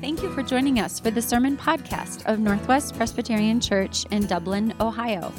Thank you for joining us for the sermon podcast of Northwest Presbyterian Church in Dublin, Ohio.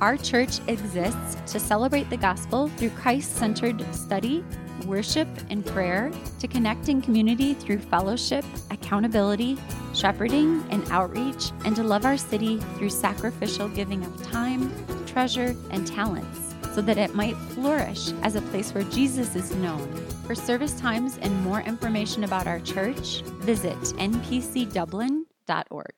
Our church exists to celebrate the gospel through Christ centered study, worship, and prayer, to connect in community through fellowship, accountability, shepherding, and outreach, and to love our city through sacrificial giving of time, treasure, and talents so that it might flourish as a place where Jesus is known. For service times and more information about our church, visit npcdublin.org.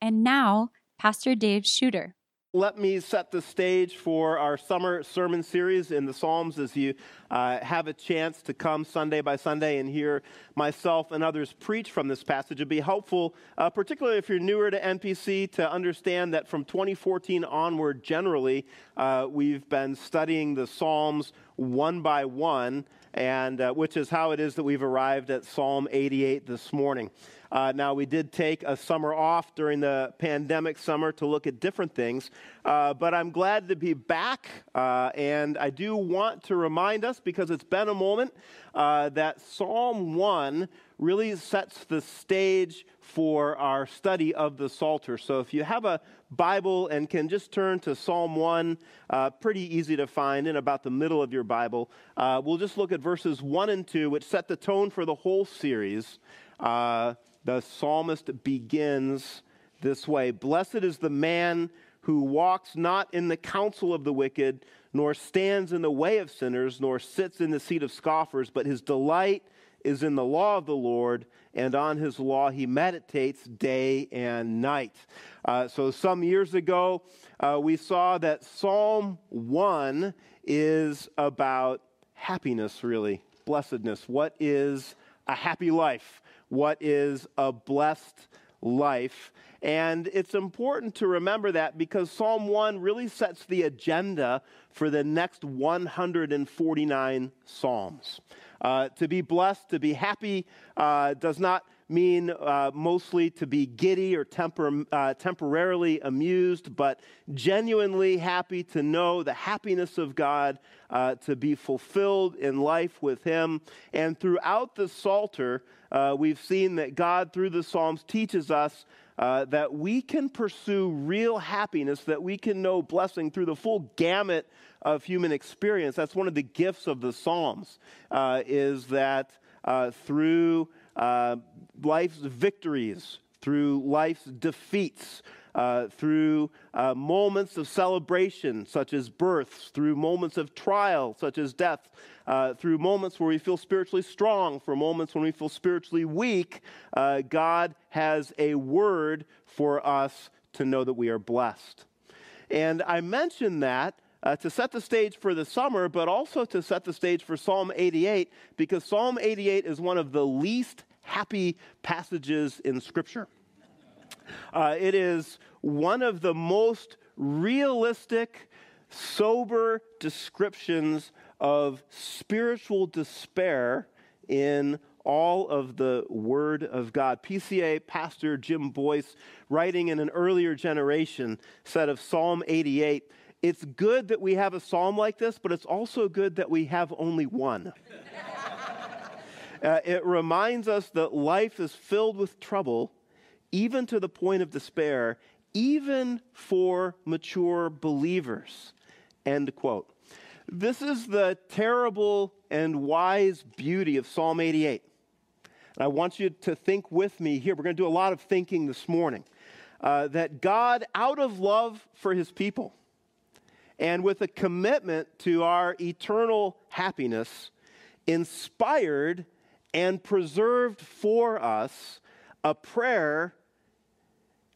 And now, Pastor Dave Shooter let me set the stage for our summer sermon series in the Psalms as you uh, have a chance to come Sunday by Sunday and hear myself and others preach from this passage. It'd be helpful, uh, particularly if you're newer to NPC, to understand that from 2014 onward, generally, uh, we've been studying the Psalms one by one, and uh, which is how it is that we've arrived at Psalm 88 this morning. Uh, now, we did take a summer off during the pandemic summer to look at different things, uh, but I'm glad to be back. Uh, and I do want to remind us, because it's been a moment, uh, that Psalm 1 really sets the stage for our study of the Psalter. So if you have a Bible and can just turn to Psalm 1, uh, pretty easy to find in about the middle of your Bible, uh, we'll just look at verses 1 and 2, which set the tone for the whole series. Uh, the psalmist begins this way Blessed is the man who walks not in the counsel of the wicked, nor stands in the way of sinners, nor sits in the seat of scoffers, but his delight is in the law of the Lord, and on his law he meditates day and night. Uh, so, some years ago, uh, we saw that Psalm 1 is about happiness, really, blessedness. What is a happy life? What is a blessed life. And it's important to remember that because Psalm 1 really sets the agenda for the next 149 Psalms. Uh, to be blessed, to be happy, uh, does not mean uh, mostly to be giddy or uh, temporarily amused, but genuinely happy to know the happiness of God, uh, to be fulfilled in life with Him. And throughout the Psalter, uh, we've seen that God, through the Psalms, teaches us uh, that we can pursue real happiness, that we can know blessing through the full gamut of human experience. That's one of the gifts of the Psalms, uh, is that through uh, life's victories, through life's defeats, uh, through uh, moments of celebration, such as births, through moments of trial, such as death, uh, through moments where we feel spiritually strong, for moments when we feel spiritually weak, uh, God has a word for us to know that we are blessed. And I mention that uh, to set the stage for the summer, but also to set the stage for Psalm 88, because Psalm 88 is one of the least happy passages in Scripture. Uh, it is one of the most realistic, sober descriptions of spiritual despair in all of the Word of God. PCA pastor Jim Boice, writing in an earlier generation, said of Psalm 88 it's good that we have a psalm like this, but it's also good that we have only one. Uh, it reminds us that life is filled with trouble, even to the point of despair, even for mature believers. End quote. This is the terrible and wise beauty of Psalm 88. And I want you to think with me here. We're going to do a lot of thinking this morning. Uh, that God, out of love for his people, and with a commitment to our eternal happiness, inspired and preserved for us a prayer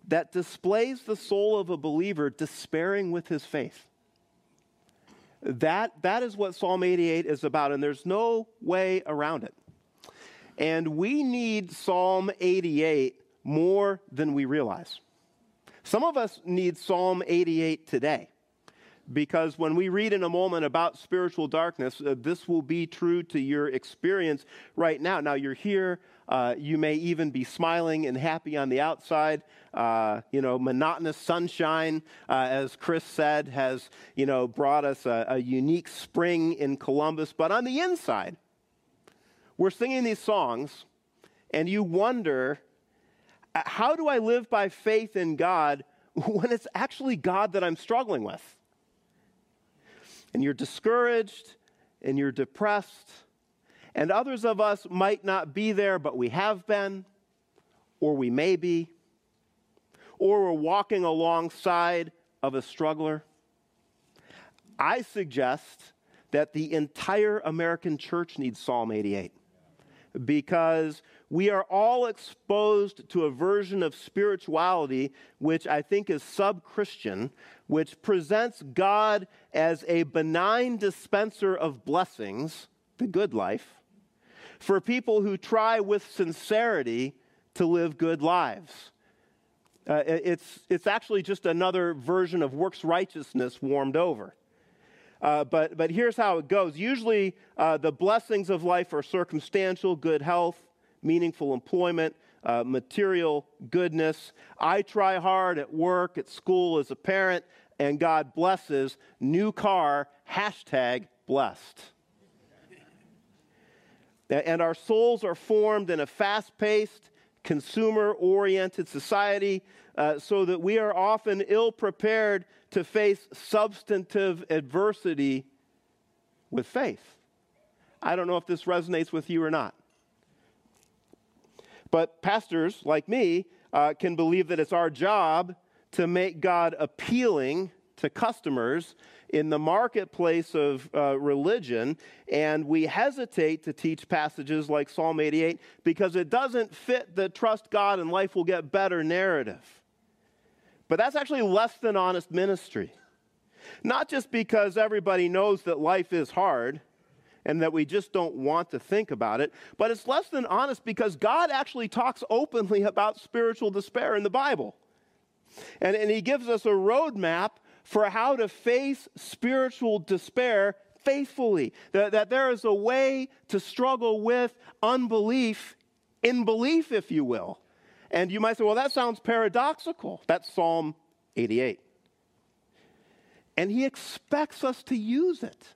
that displays the soul of a believer despairing with his faith. That, that is what Psalm 88 is about, and there's no way around it. And we need Psalm 88 more than we realize. Some of us need Psalm 88 today because when we read in a moment about spiritual darkness, uh, this will be true to your experience right now. Now, you're here. Uh, you may even be smiling and happy on the outside. Uh, you know, monotonous sunshine, uh, as Chris said, has, you know, brought us a, a unique spring in Columbus. But on the inside, we're singing these songs, and you wonder Uh, how do I live by faith in God when it's actually God that I'm struggling with? And you're discouraged and you're depressed. And others of us might not be there, but we have been, or we may be, or we're walking alongside of a struggler. I suggest that the entire American church needs Psalm 88 because we are all exposed to a version of spirituality which I think is sub Christian, which presents God as a benign dispenser of blessings, the good life, for people who try with sincerity to live good lives. Uh, it's, it's actually just another version of works righteousness warmed over. Uh, but, but here's how it goes. Usually, uh, the blessings of life are circumstantial good health, meaningful employment, uh, material goodness. I try hard at work, at school, as a parent, and God blesses. New car, hashtag blessed. And our souls are formed in a fast paced, consumer oriented society uh, so that we are often ill prepared to face substantive adversity with faith. I don't know if this resonates with you or not. But pastors like me uh, can believe that it's our job to make God appealing to customers in the marketplace of uh, religion, and we hesitate to teach passages like Psalm 88 because it doesn't fit the trust God and life will get better narrative. But that's actually less than honest ministry. Not just because everybody knows that life is hard and that we just don't want to think about it, but it's less than honest because God actually talks openly about spiritual despair in the Bible. And, and He gives us a roadmap for how to face spiritual despair faithfully. That, that there is a way to struggle with unbelief in belief, if you will. And you might say, well, that sounds paradoxical. That's Psalm 88. And he expects us to use it.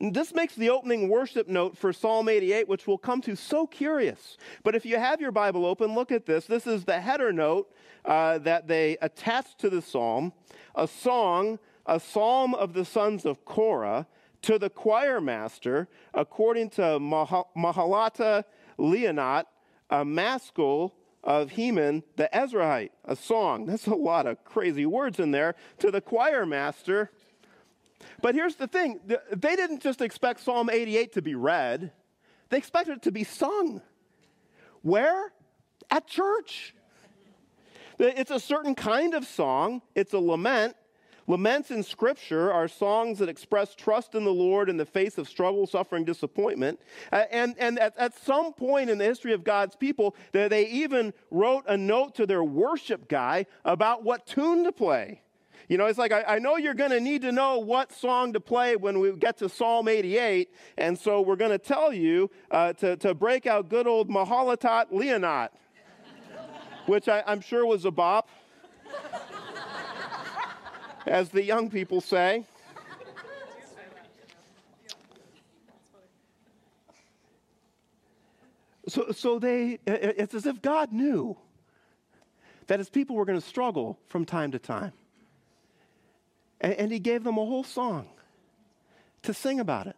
And this makes the opening worship note for Psalm 88, which we'll come to, so curious. But if you have your Bible open, look at this. This is the header note uh, that they attach to the psalm a song, a psalm of the sons of Korah to the choir master, according to Mahalath Leannoth, a maskil of Heman the Ezraite, a song. That's a lot of crazy words in there. To the choir master. But here's the thing they didn't just expect Psalm 88 to be read, they expected it to be sung. Where? At church. It's a certain kind of song, it's a lament, Laments in Scripture are songs that express trust in the Lord in the face of struggle, suffering, disappointment. And and at, at some point in the history of God's people, they even wrote a note to their worship guy about what tune to play. You know, it's like, I, I know you're going to need to know what song to play when we get to Psalm 88. And so we're going to tell you uh, to, to break out good old Mahalath Leannoth, which I, I'm sure was a bop as the young people say. So, so they, it's as if God knew that his people were going to struggle from time to time. And, and he gave them a whole song to sing about it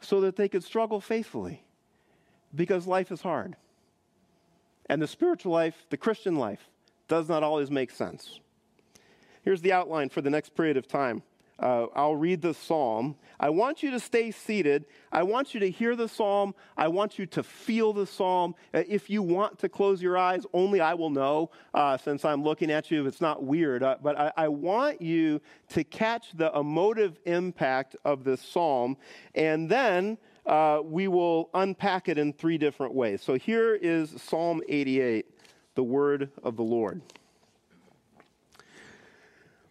so that they could struggle faithfully because life is hard. And the spiritual life, the Christian life, does not always make sense. Here's the outline for the next period of time. Uh, I'll read the psalm. I want you to stay seated. I want you to hear the psalm. I want you to feel the psalm. Uh, if you want to close your eyes, only I will know uh, since I'm looking at you. It's not weird. Uh, but I, I, want you to catch the emotive impact of this psalm. And then uh, we will unpack it in three different ways. So here is Psalm 88, the word of the Lord.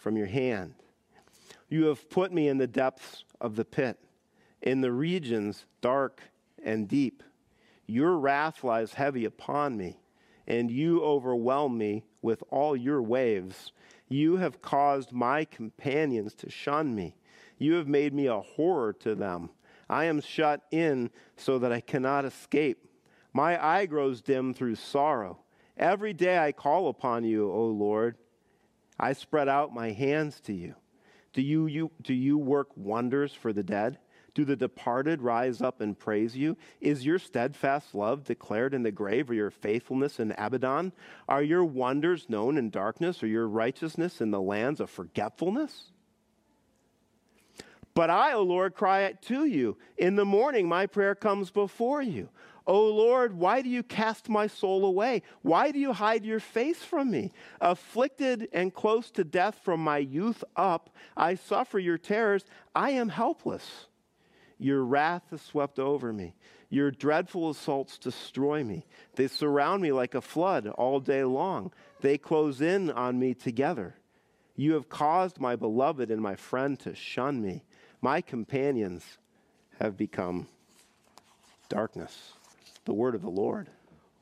from your hand. You have put me in the depths of the pit, in the regions dark and deep. Your wrath lies heavy upon me, and you overwhelm me with all your waves. You have caused my companions to shun me. You have made me a horror to them. I am shut in so that I cannot escape. My eye grows dim through sorrow. Every day I call upon you, O Lord. I spread out my hands to you. Do you, you, do you work wonders for the dead? Do the departed rise up and praise you? Is your steadfast love declared in the grave, or your faithfulness in Abaddon? Are your wonders known in darkness, or your righteousness in the lands of forgetfulness? But I, O Lord, cry to you. In the morning, my prayer comes before you. O Lord, why do you cast my soul away? Why do you hide your face from me? Afflicted and close to death from my youth up, I suffer your terrors. I am helpless. Your wrath has swept over me. Your dreadful assaults destroy me. They surround me like a flood all day long. They close in on me together. You have caused my beloved and my friend to shun me. My companions have become darkness. The word of the Lord.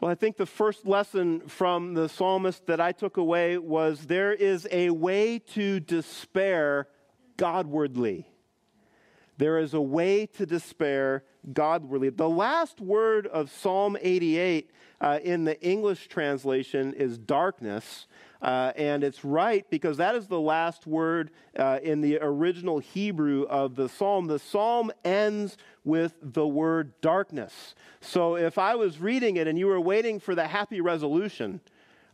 Well, I think the first lesson from the psalmist that I took away was there is a way to despair Godwardly. There is a way to despair Godwardly. The last word of Psalm 88 uh, in the English translation is darkness. Uh, and it's right because that is the last word uh, in the original Hebrew of the psalm. The psalm ends with the word darkness. So if I was reading it and you were waiting for the happy resolution,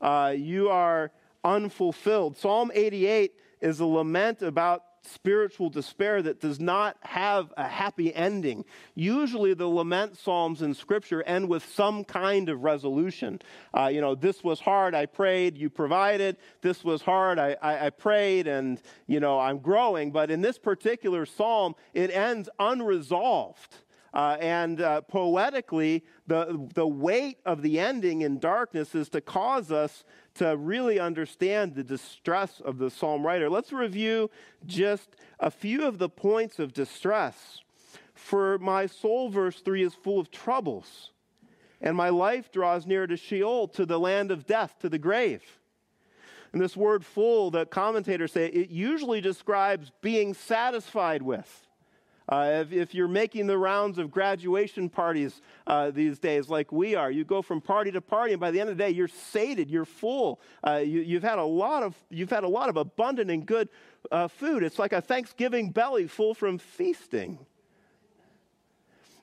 uh, you are unfulfilled. Psalm 88 is a lament about spiritual despair that does not have a happy ending. Usually, the lament psalms in Scripture end with some kind of resolution. Uh, you know, this was hard, I prayed, you provided. This was hard, I, I, I prayed, and, you know, I'm growing. But in this particular psalm, it ends unresolved. Uh, and uh, poetically, the, the weight of the ending in darkness is to cause us to really understand the distress of the psalm writer. Let's review just a few of the points of distress. For my soul, verse 3, is full of troubles, and my life draws near to Sheol, to the land of death, to the grave. And this word full, the commentators say, it usually describes being satisfied with. Uh, if, if, you're making the rounds of graduation parties uh, these days, like we are, you go from party to party, and by the end of the day, you're sated, you're full. Uh, you, have had a lot of you've had a lot of abundant and good uh, food. It's like a Thanksgiving belly full from feasting.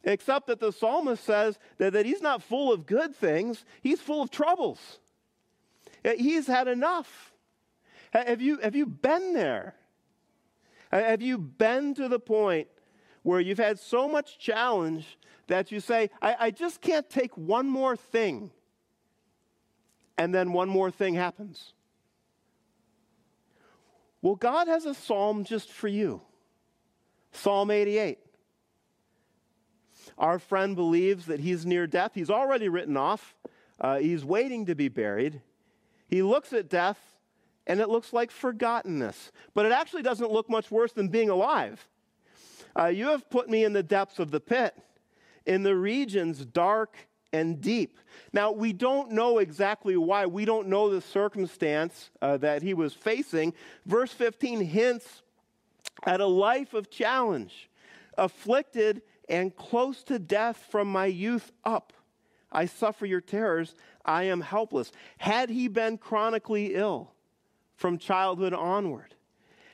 Except that the psalmist says that, that he's not full of good things; he's full of troubles. Uh, he's had enough. Have you have you been there? Have you been to the point? Where you've had so much challenge that you say, I, I just can't take one more thing. And then one more thing happens. Well, God has a psalm just for you Psalm 88. Our friend believes that he's near death. He's already written off, uh, he's waiting to be buried. He looks at death, and it looks like forgottenness. But it actually doesn't look much worse than being alive. Uh, you have put me in the depths of the pit, in the regions dark and deep. Now, we don't know exactly why. We don't know the circumstance uh, that he was facing. Verse 15 hints at a life of challenge, afflicted and close to death from my youth up. I suffer your terrors. I am helpless. Had he been chronically ill from childhood onward,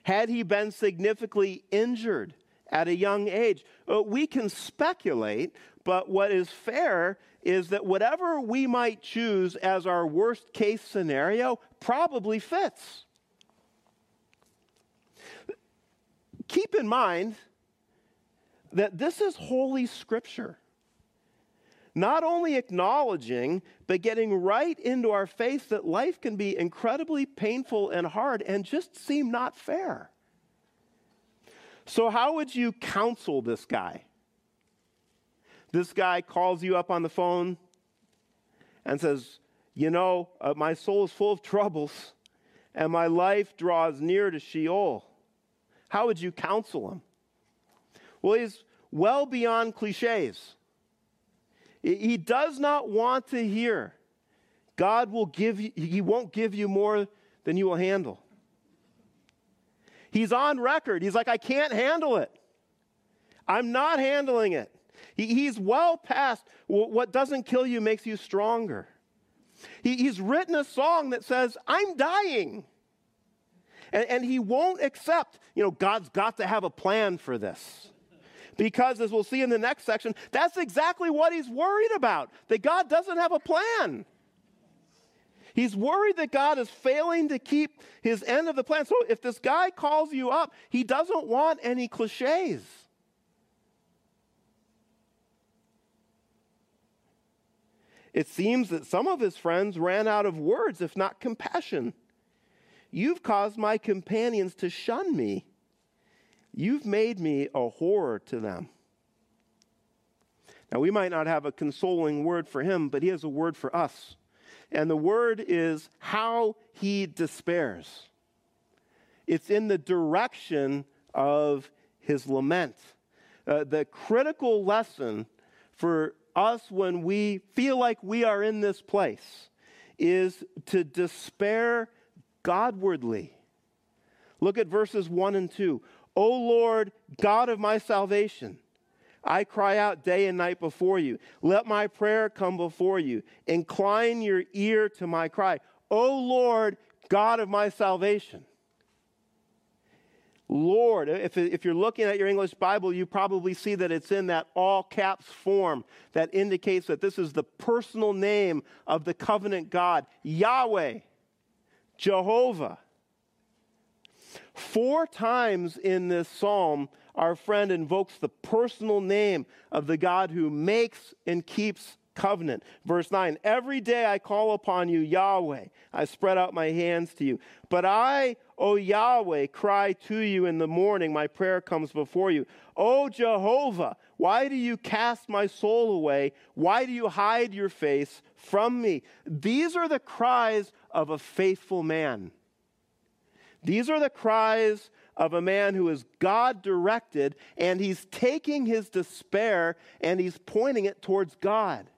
had he been significantly injured, at a young age. Uh, we can speculate, but what is fair is that whatever we might choose as our worst case scenario probably fits. Keep in mind that this is Holy Scripture. Not only acknowledging, but getting right into our face that life can be incredibly painful and hard and just seem not fair. So, how would you counsel this guy? This guy calls you up on the phone and says, You know, uh, my soul is full of troubles and my life draws near to Sheol. How would you counsel him? Well, he's well beyond cliches. He does not want to hear God will give you, he won't give you more than you will handle. He's on record. He's like, I can't handle it. I'm not handling it. He, he's well past what doesn't kill you makes you stronger. He, he's written a song that says, I'm dying. And, and he won't accept, you know, God's got to have a plan for this. Because, as we'll see in the next section, that's exactly what he's worried about that God doesn't have a plan. He's worried that God is failing to keep his end of the plan. So if this guy calls you up, he doesn't want any cliches. It seems that some of his friends ran out of words, if not compassion. You've caused my companions to shun me. You've made me a horror to them. Now, we might not have a consoling word for him, but he has a word for us. And the word is how he despairs. It's in the direction of his lament. Uh, the critical lesson for us when we feel like we are in this place is to despair Godwardly. Look at verses 1 and 2. O Lord, God of my salvation, I cry out day and night before you. Let my prayer come before you. Incline your ear to my cry. O Lord, God of my salvation. Lord, if, if you're looking at your English Bible, you probably see that it's in that all caps form that indicates that this is the personal name of the covenant God, Yahweh, Jehovah. Four times in this psalm, our friend invokes the personal name of the God who makes and keeps covenant. Verse 9 Every day I call upon you, Yahweh. I spread out my hands to you. But I, O Yahweh, cry to you in the morning. My prayer comes before you. O Jehovah, why do you cast my soul away? Why do you hide your face from me? These are the cries of a faithful man. These are the cries of a man who is God directed, and he's taking his despair and he's pointing it towards God.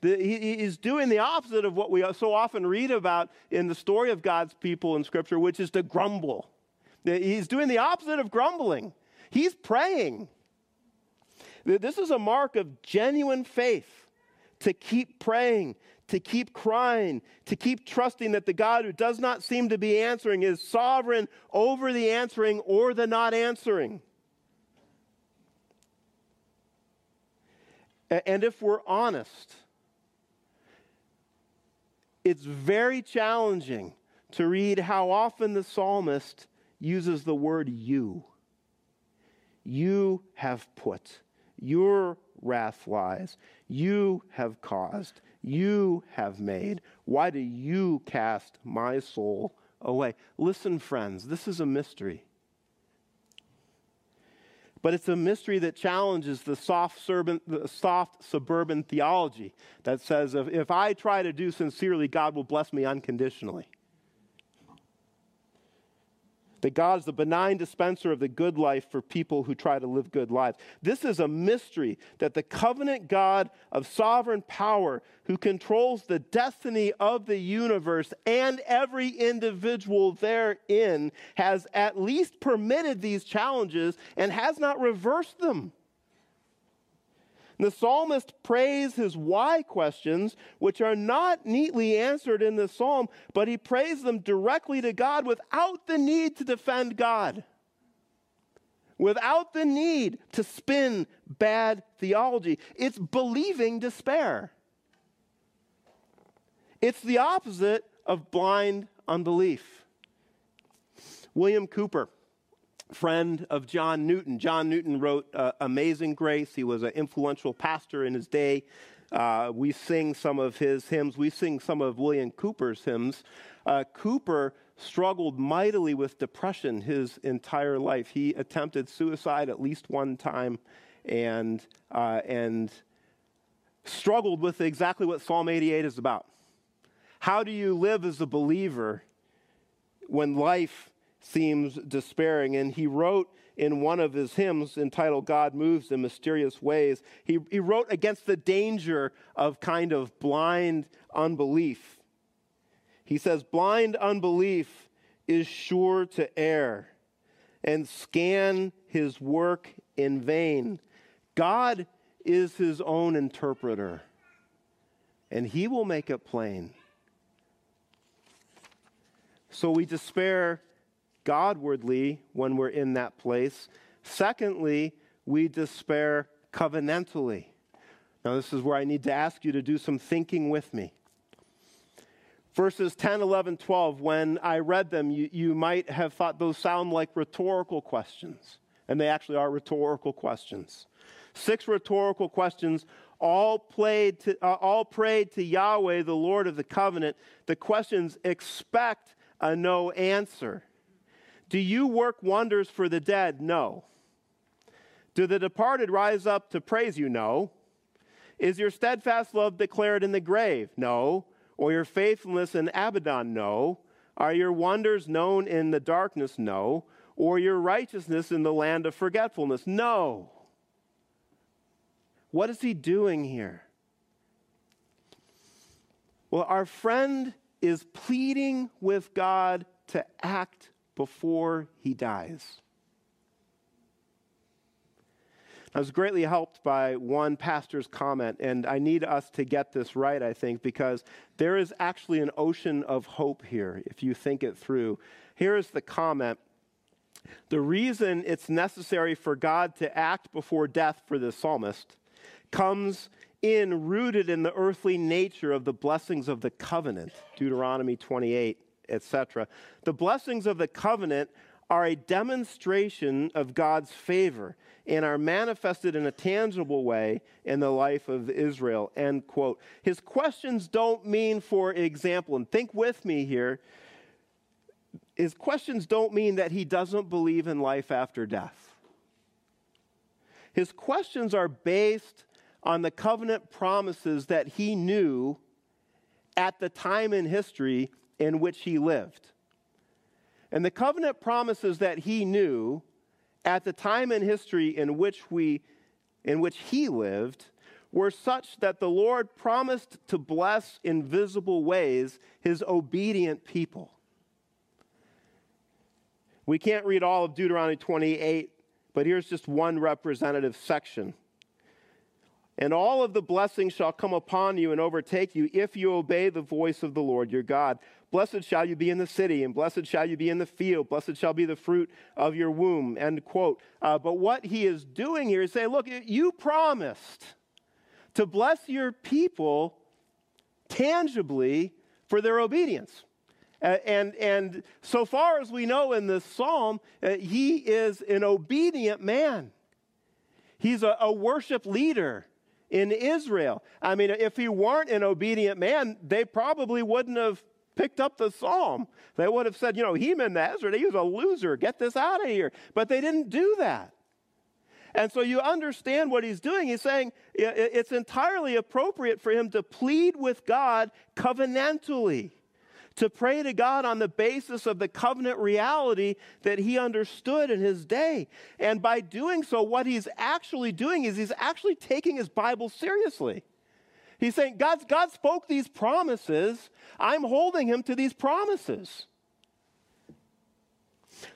He, he's doing the opposite of what we so often read about in the story of God's people in Scripture, which is to grumble. He's doing the opposite of grumbling. He's praying. This is a mark of genuine faith to keep praying, to keep crying, to keep trusting that the God who does not seem to be answering is sovereign over the answering or the not answering. And if we're honest, it's very challenging to read how often the psalmist uses the word you. You have put, your wrath lies, you have caused, you have made. Why do you cast my soul away? Listen, friends, this is a mystery. But it's a mystery that challenges the soft, suburban, the soft suburban theology that says if, if I try to do sincerely, God will bless me unconditionally that God is the benign dispenser of the good life for people who try to live good lives. This is a mystery that the covenant God of sovereign power, who controls the destiny of the universe and every individual therein, has at least permitted these challenges and has not reversed them. The psalmist prays his why questions, which are not neatly answered in the psalm, but he prays them directly to God without the need to defend God, without the need to spin bad theology. It's believing despair. It's the opposite of blind unbelief. William Cowper friend of John Newton. John Newton wrote uh, Amazing Grace. He was an influential pastor in his day. Uh, we sing some of his hymns. We sing some of William Cowper's hymns. Uh, Cowper struggled mightily with depression his entire life. He attempted suicide at least one time and, uh, and struggled with exactly what Psalm 88 is about. How do you live as a believer when life seems despairing? And he wrote in one of his hymns entitled God Moves in Mysterious Ways, he, he wrote against the danger of kind of blind unbelief. He says, Blind unbelief is sure to err and scan his work in vain. God is his own interpreter, and he will make it plain. So we despair Godwardly when we're in that place. Secondly, we despair covenantally. Now, this is where I need to ask you to do some thinking with me. Verses 10, 11, 12, when I read them, you, you might have thought those sound like rhetorical questions, and they actually are rhetorical questions. Six rhetorical questions, all, played to, uh, all prayed to Yahweh, the Lord of the covenant. The questions expect a no answer. Do you work wonders for the dead? No. Do the departed rise up to praise you? No. Is your steadfast love declared in the grave? No. Or your faithfulness in Abaddon? No. Are your wonders known in the darkness? No. Or your righteousness in the land of forgetfulness? No. What is he doing here? Well, our friend is pleading with God to act before he dies. I was greatly helped by one pastor's comment, and I need us to get this right, I think, because there is actually an ocean of hope here if you think it through. Here is the comment The reason it's necessary for God to act before death for the psalmist comes in rooted in the earthly nature of the blessings of the covenant, Deuteronomy 28, etc. The blessings of the covenant are a demonstration of God's favor and are manifested in a tangible way in the life of Israel. End quote. His questions don't mean, for example, and think with me here, his questions don't mean that he doesn't believe in life after death. His questions are based on the covenant promises that he knew at the time in history in which he lived. And the covenant promises that he knew at the time in history in which we in which he lived were such that the Lord promised to bless in visible ways his obedient people. We can't read all of Deuteronomy 28, but here's just one representative section. And all of the blessings shall come upon you and overtake you if you obey the voice of the Lord your God. Blessed shall you be in the city, and blessed shall you be in the field. Blessed shall be the fruit of your womb. End quote. Uh, but what he is doing here is saying, look, you promised to bless your people tangibly for their obedience. Uh, and, and so far as we know in this psalm, uh, he is an obedient man. He's a, a worship leader in Israel. I mean, if he weren't an obedient man, they probably wouldn't have picked up the psalm. They would have said, you know, Heman Ezra, he was a loser. Get this out of here. But they didn't do that. And so you understand what he's doing. He's saying it's entirely appropriate for him to plead with God covenantally to pray to God on the basis of the covenant reality that he understood in his day. And by doing so, what he's actually doing is he's actually taking his Bible seriously. He's saying, God's, God spoke these promises. I'm holding him to these promises.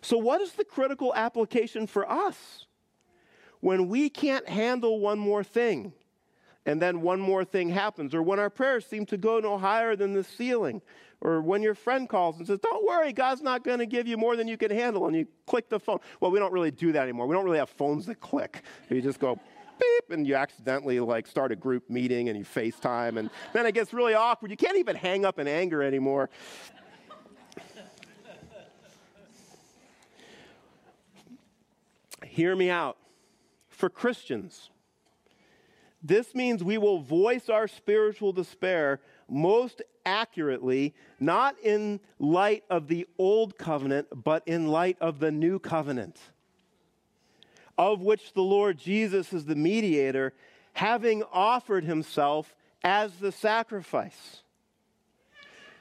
So, what is the critical application for us? When we can't handle one more thing, and then one more thing happens, or when our prayers seem to go no higher than the ceiling, or when your friend calls and says, Don't worry, God's not going to give you more than you can handle, and you click the phone. Well, we don't really do that anymore. We don't really have phones that click. You just go, beep, and you accidentally like start a group meeting and you FaceTime, and then it gets really awkward. You can't even hang up in anger anymore. Hear me out. For Christians, This means we will voice our spiritual despair most accurately, not in light of the old covenant, but in light of the new covenant, of which the Lord Jesus is the mediator, having offered himself as the sacrifice.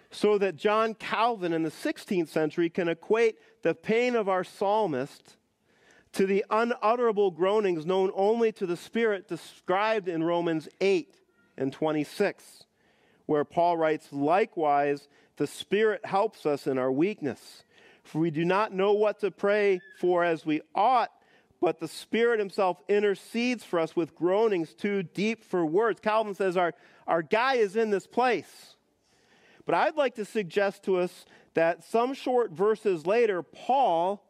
So that John Calvin in the 16th century can equate the pain of our psalmist to the unutterable groanings known only to the Spirit described in Romans 8 and 26, where Paul writes, Likewise, the Spirit helps us in our weakness. For we do not know what to pray for as we ought, but the Spirit Himself intercedes for us with groanings too deep for words. Calvin says our, our guy is in this place. But I'd like to suggest to us that some short verses later, Paul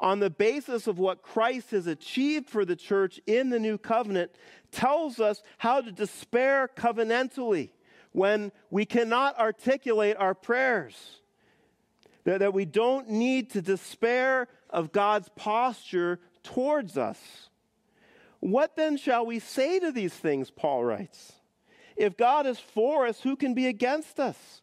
on the basis of what Christ has achieved for the church in the new covenant, tells us how to despair covenantally when we cannot articulate our prayers. That, that we don't need to despair of God's posture towards us. What then shall we say to these things? Paul writes. If God is for us, who can be against us?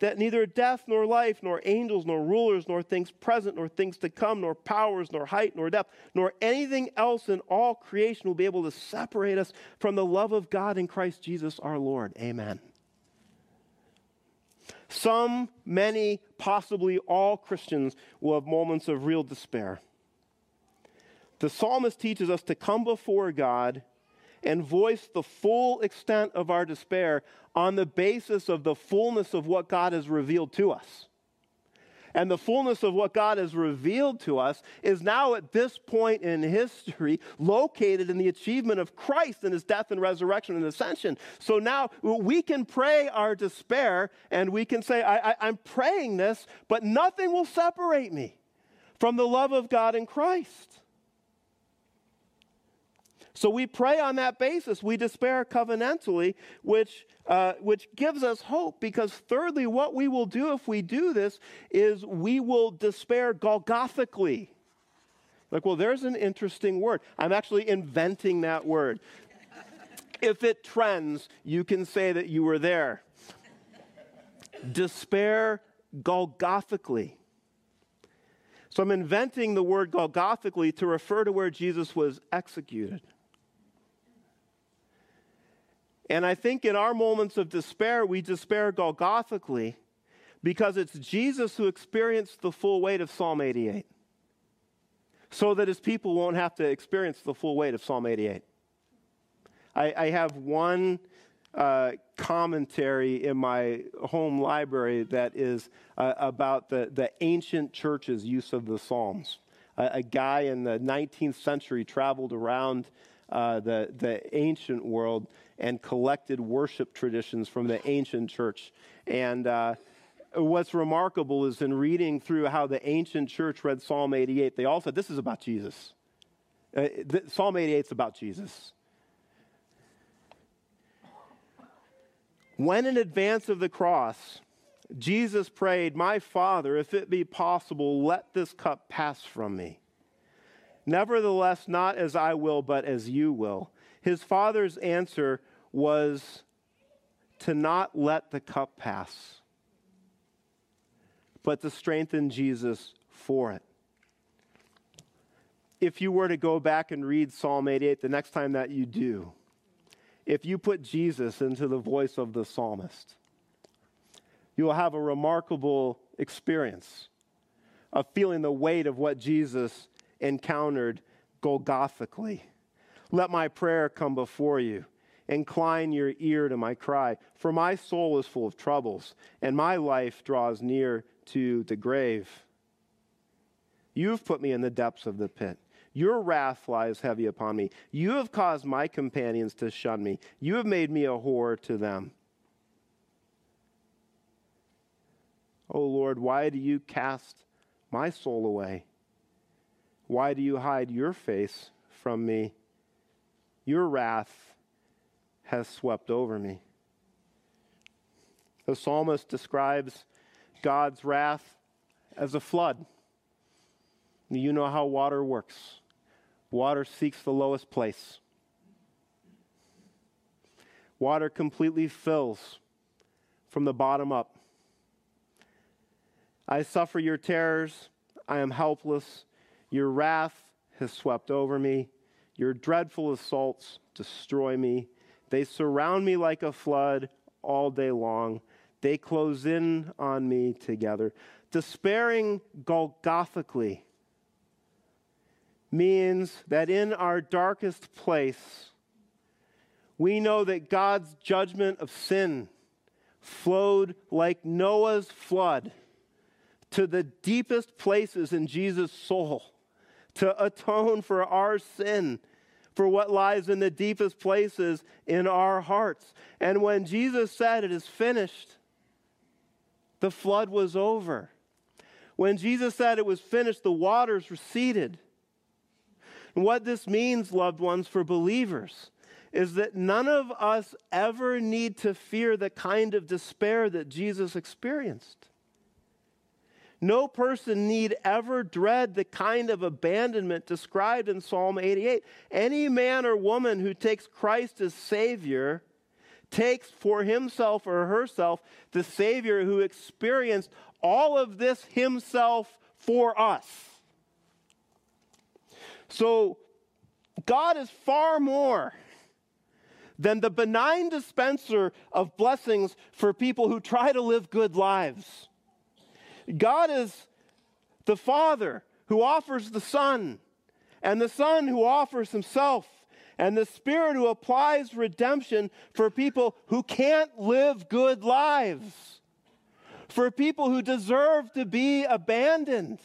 that neither death nor life, nor angels, nor rulers, nor things present, nor things to come, nor powers, nor height, nor depth, nor anything else in all creation will be able to separate us from the love of God in Christ Jesus our Lord. Amen. Some, many, possibly all Christians will have moments of real despair. The psalmist teaches us to come before God and voice the full extent of our despair on the basis of the fullness of what God has revealed to us. And the fullness of what God has revealed to us is now at this point in history located in the achievement of Christ and his death and resurrection and ascension. So now we can pray our despair and we can say, I, am praying this, but nothing will separate me from the love of God in Christ. So we pray on that basis. We despair covenantally, which, uh, which gives us hope because, thirdly, what we will do if we do this is we will despair Golgothically. Like, well, there's an interesting word. I'm actually inventing that word. if it trends, you can say that you were there. despair Golgothically. So I'm inventing the word Golgothically to refer to where Jesus was executed. And I think in our moments of despair, we despair Golgothically because it's Jesus who experienced the full weight of Psalm 88 so that his people won't have to experience the full weight of Psalm 88. I, I have one uh, commentary in my home library that is uh, about the, the ancient church's use of the Psalms. a guy in the 19th century traveled around uh, the, the ancient world and collected worship traditions from the ancient church. And uh, what's remarkable is in reading through how the ancient church read Psalm 88, they all said, This is about Jesus. Uh, the, Psalm 88 is about Jesus. When in advance of the cross, Jesus prayed, My Father, if it be possible, let this cup pass from me. Nevertheless, not as I will, but as you will. His father's answer was to not let the cup pass, but to strengthen Jesus for it. If you were to go back and read Psalm 88 the next time that you do, if you put Jesus into the voice of the psalmist, you will have a remarkable experience of feeling the weight of what Jesus encountered Golgothically. Let my prayer come before you. Incline your ear to my cry, for my soul is full of troubles, and my life draws near to the grave. You've put me in the depths of the pit. Your wrath lies heavy upon me. You have caused my companions to shun me. You have made me a whore to them. O oh Lord, why do you cast my soul away? Why do you hide your face from me? Your wrath has swept over me. The psalmist describes God's wrath as a flood. You know how water works. Water seeks the lowest place. Water completely fills from the bottom up. I suffer your terrors. I am helpless. Your wrath has swept over me. Your dreadful assaults destroy me. They surround me like a flood all day long. They close in on me together. Despairing Golgothically means that in our darkest place, we know that God's judgment of sin flowed like Noah's flood to the deepest places in Jesus' soul to atone for our sin, for what lies in the deepest places in our hearts. And when Jesus said, It is finished, the flood was over. When Jesus said it was finished, the waters receded. And what this means, loved ones, for believers, is that none of us ever need to fear the kind of despair that Jesus experienced. No person need ever dread the kind of abandonment described in Psalm 88. Any man or woman who takes Christ as Savior takes for himself or herself the Savior who experienced all of this himself for us. So, God is far more than the benign dispenser of blessings for people who try to live good lives. God is the Father who offers the Son, and the Son who offers Himself, and the Spirit who applies redemption for people who can't live good lives, for people who deserve to be abandoned,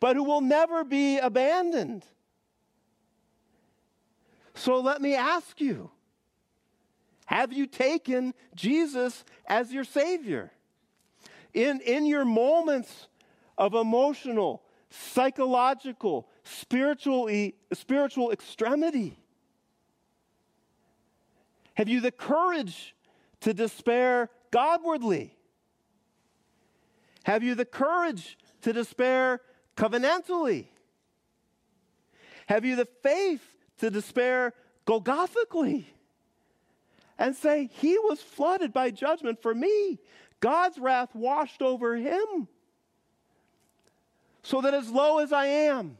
but who will never be abandoned. So let me ask you have you taken Jesus as your Savior? In, in your moments of emotional, psychological, spiritual, spiritual extremity? Have you the courage to despair Godwardly? Have you the courage to despair covenantally? Have you the faith to despair Golgothically? And say, He was flooded by judgment for me. God's wrath washed over him. So that as low as I am,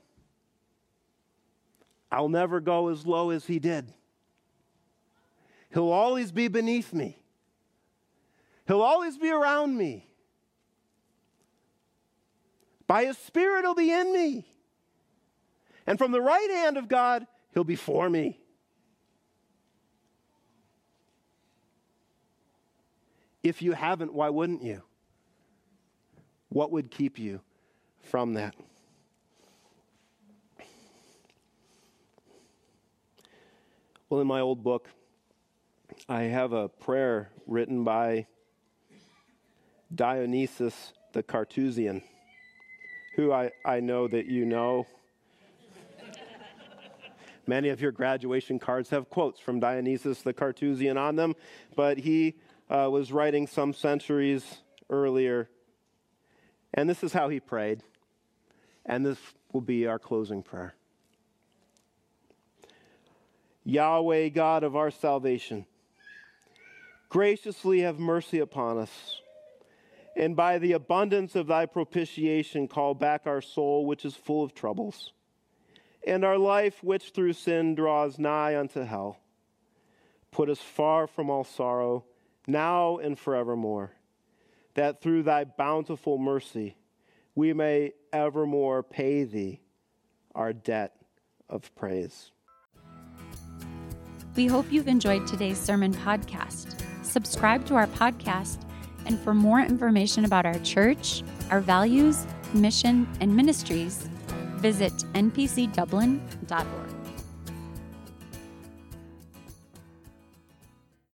I'll never go as low as he did. He'll always be beneath me. He'll always be around me. By his Spirit, he'll be in me. And from the right hand of God, he'll be for me. If you haven't, why wouldn't you? What would keep you from that? Well, in my old book, I have a prayer written by Dionysius the Carthusian, who I, I know that you know. Many of your graduation cards have quotes from Dionysius the Carthusian on them, but he uh, was writing some centuries earlier. And this is how he prayed. And this will be our closing prayer Yahweh, God of our salvation, graciously have mercy upon us. And by the abundance of thy propitiation, call back our soul, which is full of troubles, and our life, which through sin draws nigh unto hell. Put us far from all sorrow now and forevermore, that through thy bountiful mercy we may evermore pay thee our debt of praise. We hope you've enjoyed today's sermon podcast. Subscribe to our podcast, and for more information about our church, our values, mission, and ministries, visit npcdublin.org.